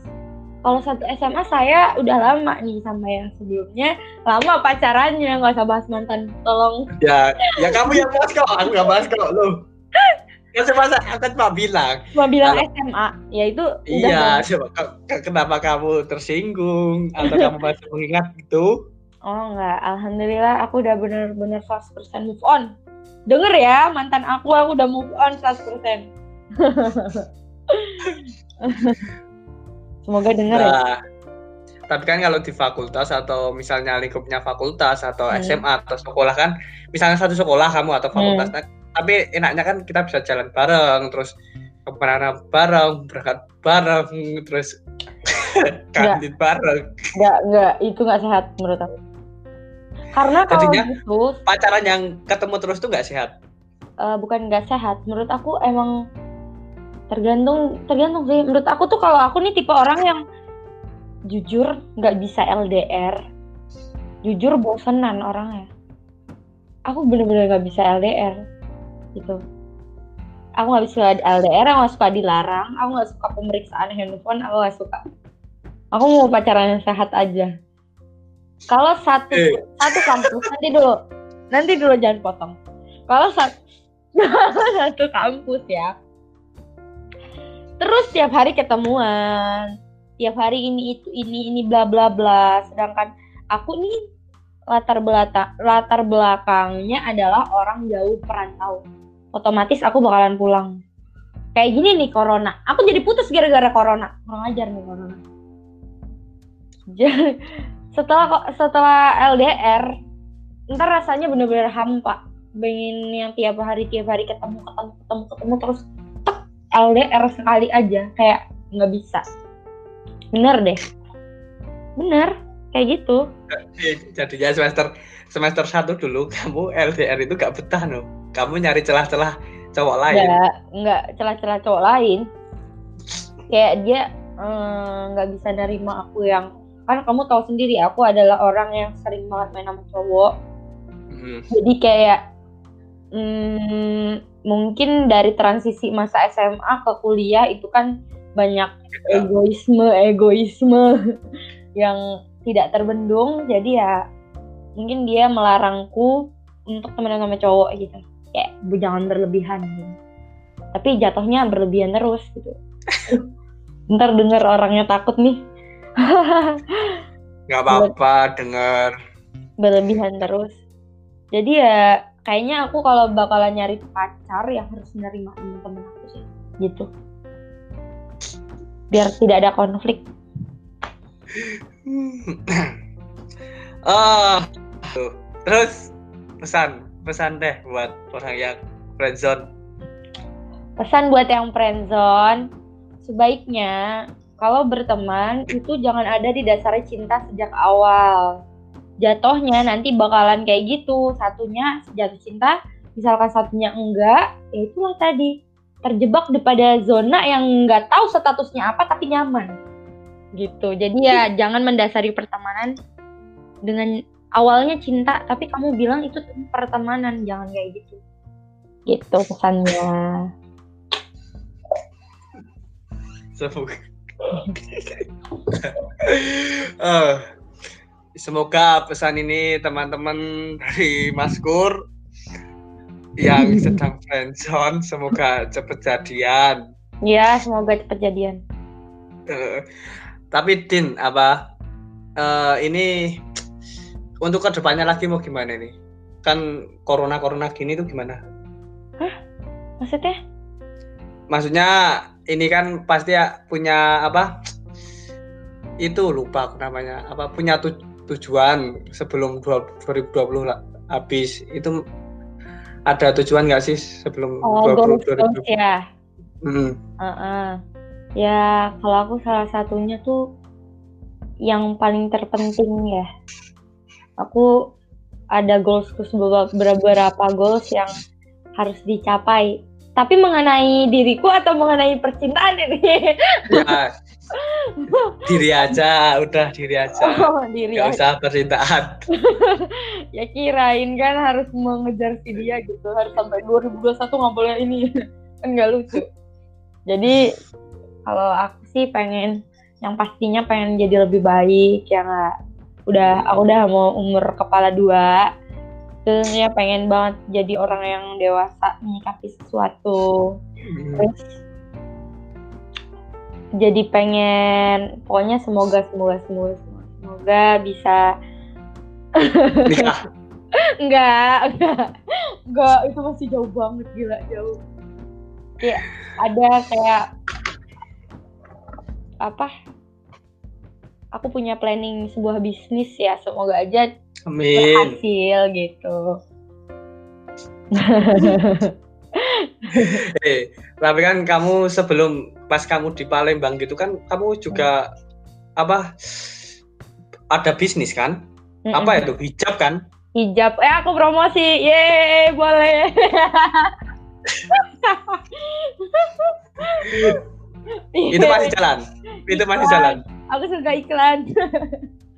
Kalau satu SMA saya udah lama nih sama yang sebelumnya, lama pacarannya, nggak usah bahas mantan, tolong. Ya, ya kamu yang bahas kok, aku nggak bahas kok lu. Ya masa aku cuma bilang, Cuma bilang Kalau- SMA, ya itu udah iya, coba ke- ke- kenapa kamu tersinggung atau kamu masih mengingat itu? Oh enggak, alhamdulillah aku udah bener-bener 100% move on. Denger ya, mantan aku aku udah move on 100%. Semoga denger ya. Nah, tapi kan kalau di fakultas atau misalnya lingkupnya fakultas atau Hmm. SMA atau sekolah kan, misalnya satu sekolah kamu atau fakultas, Hmm. nah, tapi enaknya kan kita bisa jalan bareng, terus ke mana bareng, berangkat bareng, terus kantin bareng. Enggak, enggak, itu enggak sehat menurut aku. Karena kalau gitu Pacaran yang ketemu terus tuh nggak sehat. eh, bukan nggak sehat. Menurut aku emang tergantung tergantung sih. Menurut aku tuh kalau aku nih tipe orang yang jujur nggak bisa LDR jujur bosenan orangnya. Aku bener-bener nggak bisa LDR gitu. Aku nggak bisa LDR aku nggak suka dilarang. Aku nggak suka pemeriksaan handphone aku nggak suka. Aku mau pacaran yang sehat aja kalau satu Eh. satu kampus nanti dulu. Nanti dulu jangan potong. Kalau satu satu kampus ya. Terus tiap hari ketemuan. Tiap hari ini itu ini ini bla bla bla. Sedangkan aku nih latar belakang latar belakangnya adalah orang jauh perantau. Otomatis aku bakalan pulang. Kayak gini nih corona. Aku jadi putus gara-gara corona. Kurang ajar nih corona setelah kok setelah LDR ntar rasanya bener-bener hampa pengen yang tiap hari tiap hari ketemu ketemu ketemu ketemu terus tek, LDR sekali aja. Kayak nggak bisa. Bener deh. Bener. Kayak gitu. Jadinya semester semester satu dulu kamu LDR itu gak betah no. Kamu nyari celah-celah cowok lain. Nggak nggak celah-celah cowok lain. Kayak dia eh, nggak bisa nerima aku yang kan kamu tahu sendiri aku adalah orang yang sering banget main sama cowok Hmm. jadi kayak hmm, mungkin dari transisi masa SMA ke kuliah itu kan banyak Ya. egoisme egoisme yang tidak terbendung jadi ya mungkin dia melarangku untuk temenan sama cowok gitu kayak "Bu, jangan berlebihan gitu. tapi jatuhnya berlebihan terus gitu ntar denger orangnya takut nih nggak apa-apa denger. Berlebihan terus. Jadi ya kayaknya aku kalau bakalan nyari pacar yang harus menerima temen-temen aku sih gitu. Biar tidak ada konflik. Oh tuh. terus pesan pesan deh buat orang yang friendzone. Pesan buat yang friendzone sebaiknya kalau berteman itu jangan ada di dasar cinta sejak awal. Jatuhnya nanti bakalan kayak gitu. Satunya jatuh cinta misalkan satunya enggak ya itulah tadi. Terjebak pada zona yang nggak tahu statusnya apa tapi nyaman. Gitu. Jadi ya jangan mendasari pertemanan dengan awalnya cinta tapi kamu bilang itu pertemanan jangan kayak gitu. Gitu pesannya. Semoga Eh, semoga pesan ini teman-teman dari Maskur yang sedang friendzone semoga cepet jadian. Ya semoga cepet jadian. Eh, tapi Din apa eh, ini untuk ke depannya lagi mau gimana nih kan corona corona gini tuh gimana? Maksudnya? Maksudnya ini kan pasti ya punya apa? Itu lupa namanya. Apa? Punya tu- tujuan sebelum dua- 2020 lah habis. Itu ada tujuan nggak sih sebelum oh 20, goals goals ya? Hmm, Heeh. ya kalau aku salah satunya tuh yang paling terpenting ya. Aku ada goals beberapa goals yang harus dicapai tapi mengenai diriku atau mengenai percintaan ini? Ya diri aja udah diri aja. Oh, diri nggak aja. usah percintaan. Ya kirain kan harus mengejar si dia gitu. Harus sampai 2021 nggak boleh ini. Kan nggak lucu. Jadi kalau aku sih pengen yang pastinya pengen jadi lebih baik ya nggak udah aku udah mau umur kepala dua terus ya pengen banget jadi orang yang dewasa menyikapi sesuatu Hmm, terus jadi pengen pokoknya semoga semoga semoga semoga, semoga bisa nikah Enggak, enggak. Enggak, itu masih jauh banget gila, jauh. Kayak ada kayak apa? Aku punya planning sebuah bisnis ya, semoga aja amin. Berhasil gitu. eh tapi kan kamu sebelum pas kamu di Palembang gitu kan kamu juga apa ada bisnis kan? Apa itu? Hijab kan? Hijab, eh aku promosi, yeay boleh. itu masih jalan? Itu masih jalan? Aku suka iklan.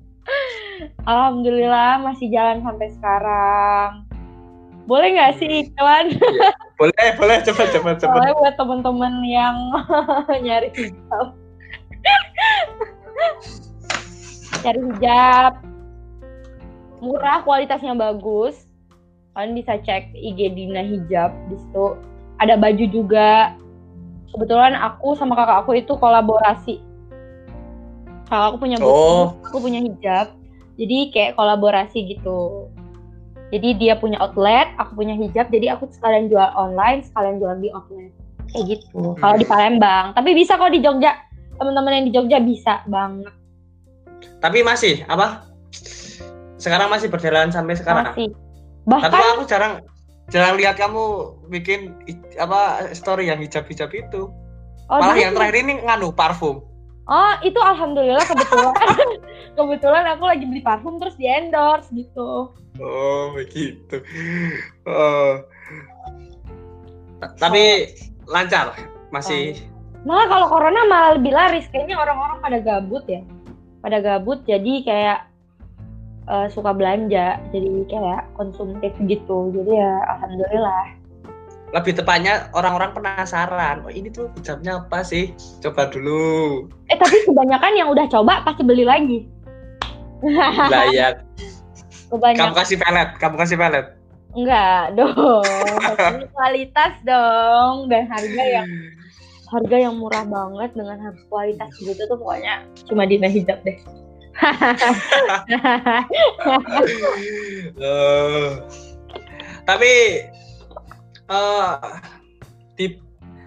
Alhamdulillah masih jalan sampai sekarang. Boleh nggak sih iklan? Iya. Boleh, boleh, cepat, cepat, cepat. Boleh buat teman-teman yang nyari hijab. Cari hijab. Murah, kualitasnya bagus. Kalian bisa cek IG Dina Hijab di situ. Ada baju juga. Kebetulan aku sama kakak aku itu kolaborasi. Kakak aku punya baju, Oh. aku punya hijab. Jadi kayak kolaborasi gitu. Jadi dia punya outlet, aku punya hijab. Jadi aku sekalian jual online, sekalian jual di outlet. Kayak gitu. Kalau di Palembang, tapi bisa kok di Jogja. Teman-teman yang di Jogja bisa banget. Tapi masih apa? Sekarang masih berjalan sampai sekarang. Masih. Tapi Bahkan aku jarang jarang lihat kamu bikin apa story yang hijab-hijab itu. oh, Malah yang terakhir ini nganu parfum. Oh, itu alhamdulillah kebetulan. kebetulan aku lagi beli parfum terus di endorse gitu. Oh, begitu. Oh. Ta- Tapi lancar, masih Malah kalau corona malah lebih laris. Kayaknya orang-orang pada gabut ya. Pada gabut jadi kayak eh, suka belanja. Jadi kayak konsumtif gitu. Jadi ya alhamdulillah. Lebih tepatnya orang-orang penasaran. Oh, ini tuh hijabnya apa sih? Coba dulu. Eh tapi kebanyakan yang udah coba pasti beli lagi. Lah ya, kamu kasih pelet, kamu kasih pelet. enggak dong. Kualitas dong dan harga yang harga yang murah banget dengan kualitas gitu tuh pokoknya cuma Dina hijab deh. Eh, tapi eh di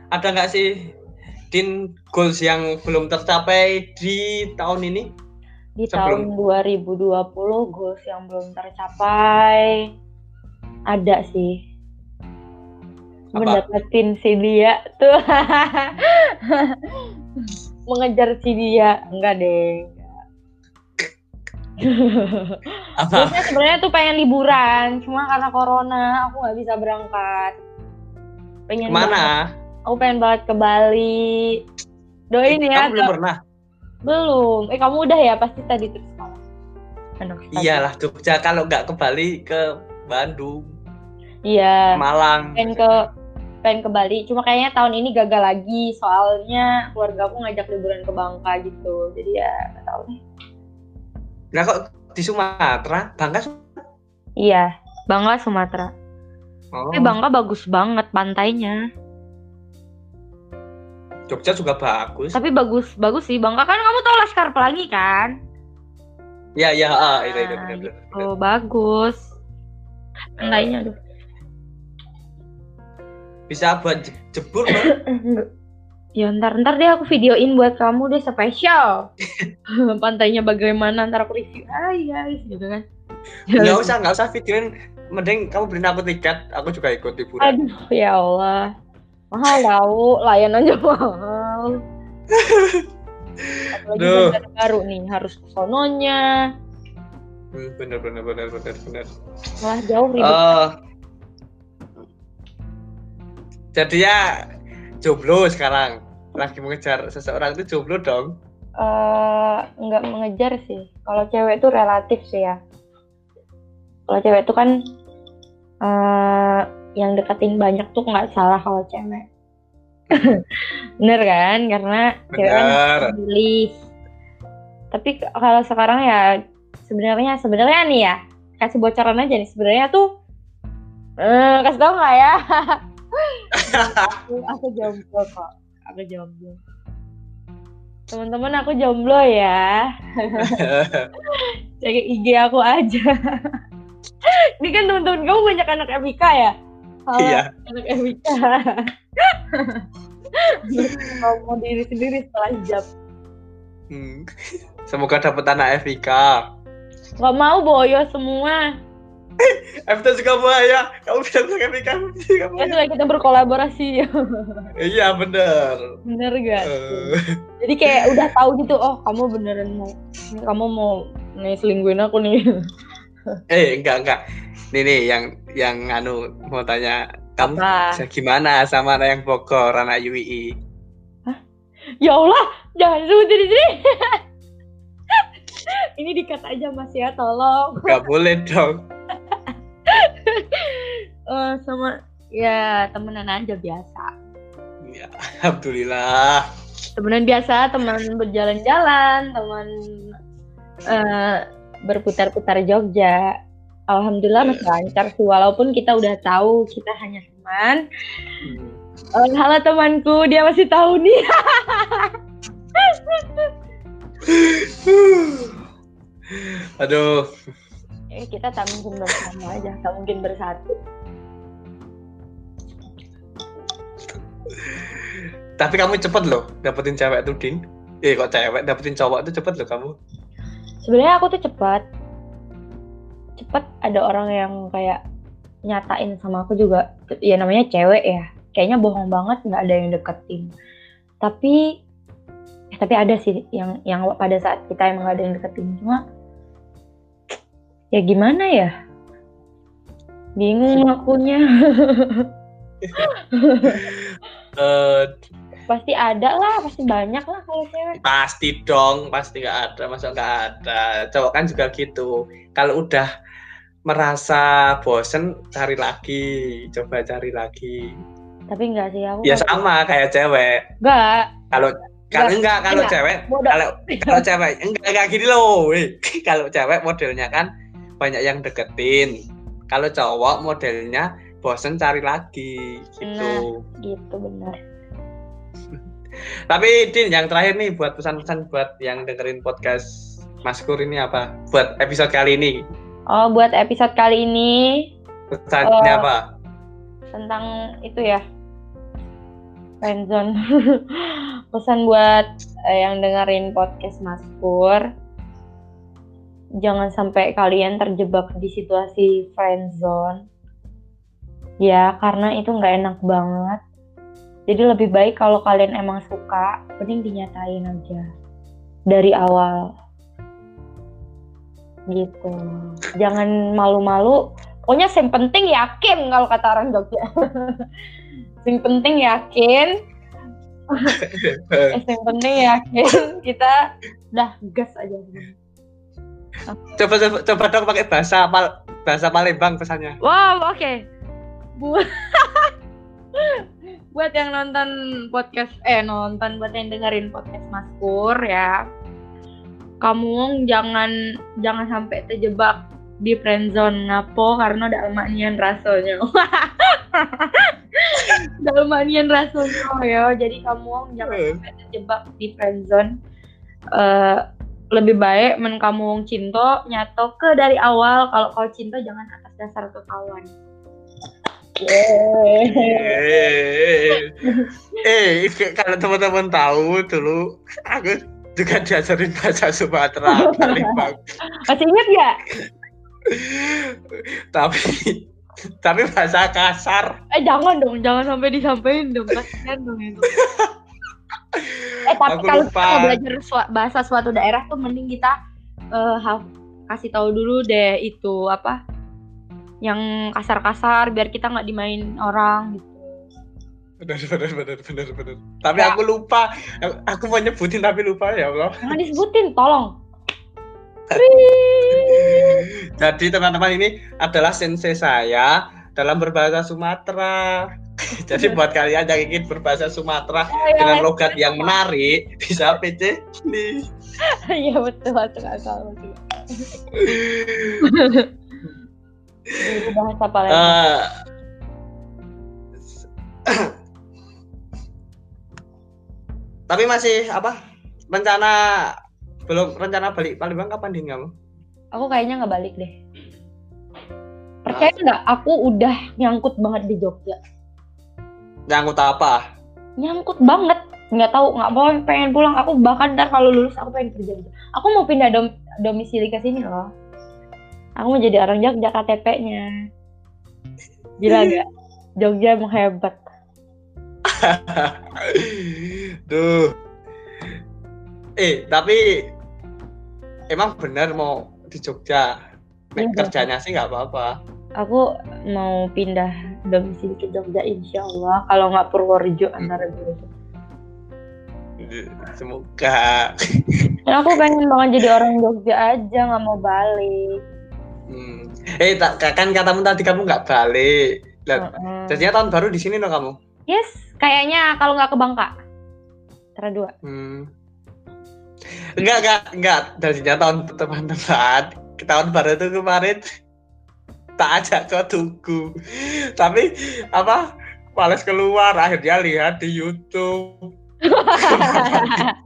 ada nggak sih din goals yang belum tercapai di tahun ini? Di Sebelum- tahun 2020 goals yang belum tercapai ada sih. Apa? Mendapatin si dia tuh. Mengejar si dia. Enggak deh. Apa? Biasanya sebenarnya tuh pengen liburan, cuma karena corona aku nggak bisa berangkat. Pengen Mana? Aku pengen banget ke Bali. Doain ya. Kamu belum pernah? Belum. Eh kamu udah ya pasti tadi terus sekolah. Iyalah Jogja kalau nggak ke Bali ke Bandung, Iya. Malang. Pengen ke pengen ke Bali. Cuma kayaknya tahun ini gagal lagi soalnya keluarga aku ngajak liburan ke Bangka gitu. Jadi ya nggak tahu nih. Nah kok di Sumatera, Bangka? Iya. Bangka Sumatera. Oh, Tapi Bangka bagus banget pantainya. Jogja juga bagus. Tapi bagus bagus sih Bangka kan kamu tahu Laskar Pelangi kan? Ya ya, ah, itu itu benar benar. Oh bagus. Pantainya aduh. Bisa buat je- jebur. Ya ntar ntar deh aku videoin buat kamu deh spesial. Pantainya bagaimana ntar aku review. Hai guys gitu kan. Nggak usah nggak usah videoin. Mending kamu beliin aku tiket, aku juga ikut liburan. Aduh ya Allah. Mahal tahu, layan aja mahal. Apalagi Duh. baru nih, harus ke sononya. Hmm, bener bener bener bener bener. Malah jauh ribet. Eh, jadi ya jomblo sekarang lagi mengejar seseorang itu jomblo dong. Eh, nggak mengejar sih. Kalau cewek itu relatif sih ya. Kalau cewek itu kan eh yang deketin banyak tuh nggak salah kalau cewek. Bener kan? Karena cewek kan pilih. Tapi kalau sekarang ya sebenarnya sebenarnya nih ya kasih bocoran aja nih sebenarnya tuh eh kasih tau nggak ya? aku, aku jomblo kok. Aku jomblo. Teman-teman aku jomblo ya. Cek IG aku aja. Ini kan teman-teman kamu banyak anak FIK ya? Halo, Iya. anak. Kalau mau diri sendiri setelah hijab. Hmm. Semoga dapat anak FIK. Gak mau boyo semua. Juga buaya. Kamu bilang dengan FIK juga Ya buaya. sudah kita berkolaborasi. Iya bener. Bener gak? Eh, Jadi kayak udah tahu gitu, oh kamu beneran mau, kamu mau nih selingkuhin aku nih. eh enggak enggak. Nih nih yang yang anu mau tanya kamu Apa? bisa gimana sama anak yang Bogor anak UII? Ya Allah, jangan sebutin di sini. Ini dikat aja Mas ya, tolong. Gak boleh dong. Eh, sama ya temenan aja biasa. Ya, alhamdulillah. Temenan biasa, teman berjalan-jalan, teman eh, berputar-putar Jogja. Alhamdulillah masih lancar sih, walaupun kita udah tahu kita hanya teman. Eh, halo temanku, dia masih tahu nih. Aduh, Eh, kita tak mungkin bersama aja, tak mungkin bersatu. tapi kamu cepet loh dapetin cewek tuh Din. Eh kok cewek dapetin cowok tuh cepet loh kamu. Sebenarnya aku tuh cepat. Cepat ada orang yang kayak nyatain sama aku juga. Ya namanya cewek ya. Kayaknya bohong banget nggak ada yang deketin. Tapi eh, tapi ada sih yang yang pada saat kita emang nggak ada yang deketin. Cuma ya gimana ya? Bingung akunya. Eh pasti ada lah, pasti banyak lah kalau cewek. pasti dong, pasti nggak ada, masa nggak ada. Cowok kan juga gitu. Kalau udah merasa bosen, cari lagi, coba cari lagi. Tapi enggak sih aku. Ya sama kayak cewek. Enggak. Kalau kalau Nggak, enggak kalau cewek kalau kalau cewek enggak enggak gini loh. Kalau cewek modelnya kan banyak yang deketin. Kalau cowok modelnya bosen cari lagi gitu. Gitu benar. Tapi Din yang terakhir nih buat pesan-pesan buat yang dengerin podcast Maskur ini apa? Buat episode kali ini Oh, buat episode kali ini pesannya Oh. apa? tentang itu ya. Friendzone. Pesan buat eh, yang dengerin podcast Maskur. Jangan sampai kalian terjebak di situasi friendzone. Ya, karena itu nggak enak banget. Jadi lebih baik kalau kalian emang suka, mending dinyatain aja dari awal. Gitu. Jangan malu-malu. Pokoknya yang penting yakin kalau kata orang Jogja. yang penting yakin. Yang penting yakin kita udah gas aja. Coba coba, coba dong pakai bahasa Pal- bahasa Palembang pesannya. Wow, oke. Buat buat yang nonton podcast eh nonton buat yang dengerin podcast Mas Pur ya. Kamu jangan jangan sampai terjebak di friendzone ngapo karena dalmanian rasanya. dalmanian rasanya ya. Jadi kamu jangan sampai terjebak di friendzone. Eh lebih baik men kamu wong cinta nyato ke dari awal kalau kau cinta jangan atas dasar kekawan. Yeay. Eh, eh, kalau teman-teman tahu dulu aku juga diajarin bahasa Sumatera Palembang. Masih ingat ya? tapi tapi bahasa kasar. Eh jangan dong, jangan sampai disampaikan dong, kasihan dong itu. Eh tapi kalau kita mau belajar bahasa suatu daerah tuh mending kita haf- kasih tahu dulu deh itu apa yang kasar-kasar biar kita nggak dimain orang gitu. Benar benar benar benar benar. Tapi Ya. aku lupa. Aku mau nyebutin tapi lupa ya Allah. Jangan disebutin, tolong. Jadi teman-teman ini adalah sensei saya dalam berbahasa Sumatera. Jadi buat kalian yang ingin berbahasa Sumatera dengan logat yang menarik bisa PC ini. Iya betul, akal. Akal. Guru bahasa Palembang. Eh, tapi masih apa? Rencana belum rencana balik Palembang kapan din kamu? Aku kayaknya nggak balik deh. Percaya nggak? Aku udah nyangkut banget di Jogja. Nyangkut apa? Nyangkut banget. Nggak tahu, nggak mau pengen pulang. Aku bahkan ntar kalau lulus aku pengen kerja. gitu. Aku mau pindah dom domisili ke sini loh. Aku mau jadi orang Jogja KTP-nya. Gila gak? Jogja emang hebat. Duh. Eh, tapi emang benar mau di Jogja. Iya. kerjanya sih nggak apa-apa. Aku mau pindah domisili ke Jogja insya Allah. Kalau nggak Purworejo antara dua itu. Semoga. Dan aku pengen banget jadi orang Jogja aja, nggak mau balik. Hmm. Eh, tak, kan katamu tadi kamu nggak balik. Lah, Mm-mm. jadinya tahun baru di sini no kamu? Yes, kayaknya kalau nggak ke Bangka. Antara dua. Hmm. Enggak, enggak, enggak. Jadinya tahun teman-teman. Tahun baru itu kemarin tak ajak ke tugu. Tapi apa? Males keluar, akhirnya lihat di YouTube.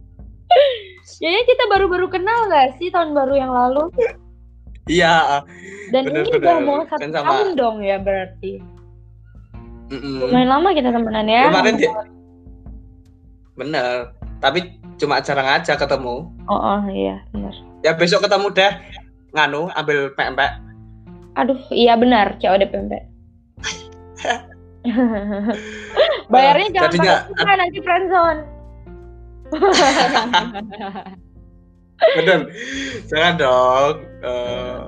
Kayaknya kita baru-baru kenal nggak sih tahun baru yang lalu? Iya. Dan Bener, ini udah bener. mau Kan satu sama- tahun dong ya berarti. mm-mm. Lumayan lama kita temenan ya. Kemarin dia bener. Tapi cuma jarang aja ketemu. Oh, oh iya benar. Ya besok ketemu deh. Nganu, ambil pempek. Aduh, iya benar, COD pempek. Bayarnya jangan Jadi pakai kita nanti friendzone. Bener. Jangan dong. Eh,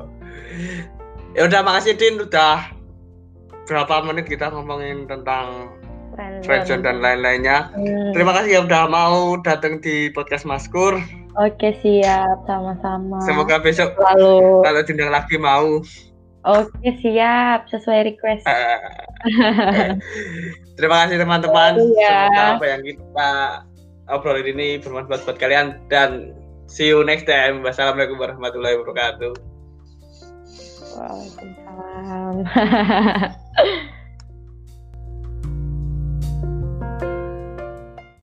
ya udah makasih Din udah berapa menit kita ngomongin tentang friendzone dan lain-lainnya. Hmm, Terima kasih ya udah mau datang di podcast Maskur. Oke siap, sama-sama. Semoga besok Lalu, kalau diundang lagi mau. Oke siap, sesuai request. Eh, Terima kasih teman-teman. Iya. Semoga apa yang kita obrolin ini bermanfaat buat kalian dan see you next time. Wassalamualaikum warahmatullahi wabarakatuh. Waalaikumsalam.